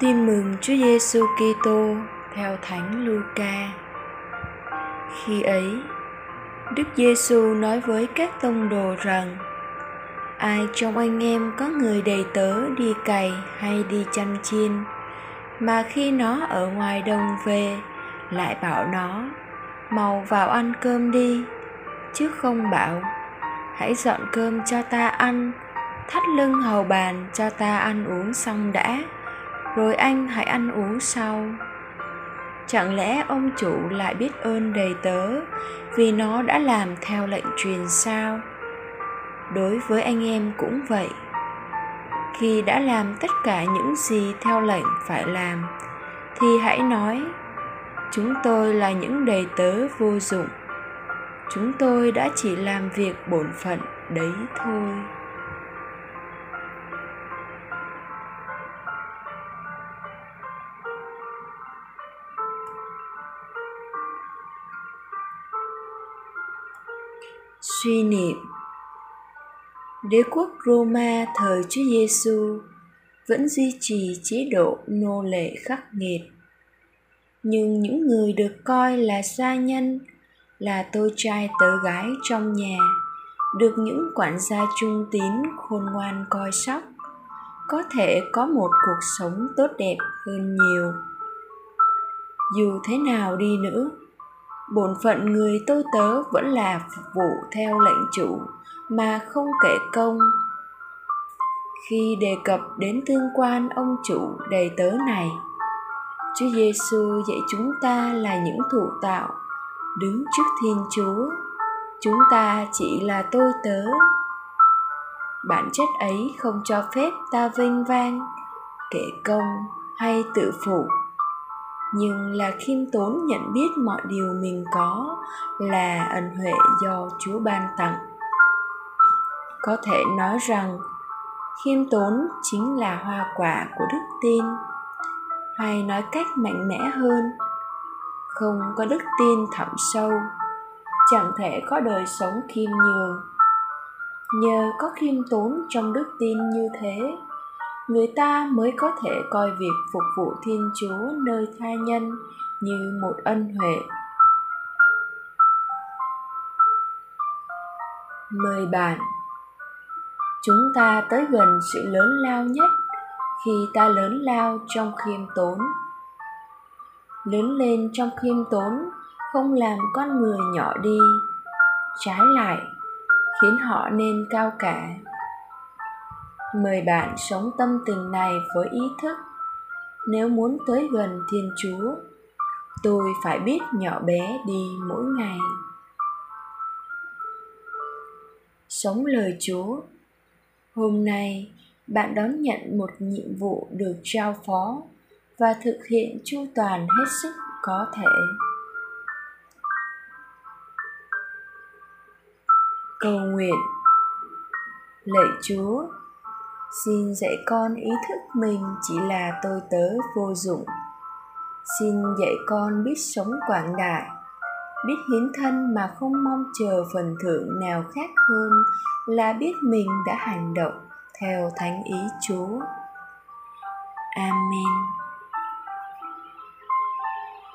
Tin mừng Chúa Giêsu Kitô theo Thánh Luca. Khi ấy, Đức Giêsu nói với các tông đồ rằng: Ai trong anh em có người đầy tớ đi cày hay đi chăn chiên, mà khi nó ở ngoài đồng về lại bảo nó mau vào ăn cơm đi chứ không bảo hãy dọn cơm cho ta ăn thắt lưng hầu bàn cho ta ăn uống xong đã rồi anh hãy ăn uống sau. Chẳng lẽ ông chủ lại biết ơn đầy tớ vì nó đã làm theo lệnh truyền sao? Đối với anh em cũng vậy. Khi đã làm tất cả những gì theo lệnh phải làm, thì hãy nói, chúng tôi là những đầy tớ vô dụng. Chúng tôi đã chỉ làm việc bổn phận đấy thôi. Suy niệm. Đế quốc Roma thời Chúa Giêsu vẫn duy trì chế độ nô lệ khắc nghiệt. Nhưng những người được coi là gia nhân, là tôi trai tớ gái trong nhà, được những quản gia trung tín khôn ngoan coi sóc, có thể có một cuộc sống tốt đẹp hơn nhiều. Dù thế nào đi nữa bổn phận người tôi tớ vẫn là phục vụ theo lệnh chủ mà không kể công khi đề cập đến tương quan ông chủ đầy tớ này Chúa Giêsu dạy chúng ta là những thụ tạo đứng trước Thiên Chúa. Chúng ta chỉ là tôi tớ. Bản chất ấy không cho phép ta vinh vang, kể công hay tự phụ nhưng là khiêm tốn nhận biết mọi điều mình có là ân huệ do Chúa ban tặng. Có thể nói rằng, khiêm tốn chính là hoa quả của đức tin hay nói cách mạnh mẽ hơn, không có đức tin thẳm sâu, chẳng thể có đời sống khiêm nhường nhờ có khiêm tốn trong đức tin như thế người ta mới có thể coi việc phục vụ thiên chúa nơi tha nhân như một ân huệ. Mời bạn, chúng ta tới gần sự lớn lao nhất khi ta lớn lao trong khiêm tốn. Lớn lên trong khiêm tốn không làm con người nhỏ đi, trái lại khiến họ nên cao cả mời bạn sống tâm tình này với ý thức. Nếu muốn tới gần thiên chúa, tôi phải biết nhỏ bé đi mỗi ngày. Sống lời chúa. Hôm nay, bạn đón nhận một nhiệm vụ được trao phó và thực hiện chu toàn hết sức có thể. Cầu nguyện. Lạy chúa xin dạy con ý thức mình chỉ là tôi tớ vô dụng xin dạy con biết sống quảng đại, biết hiến thân mà không mong chờ phần thưởng nào khác hơn là biết mình đã hành động theo thánh ý Chúa. Amen.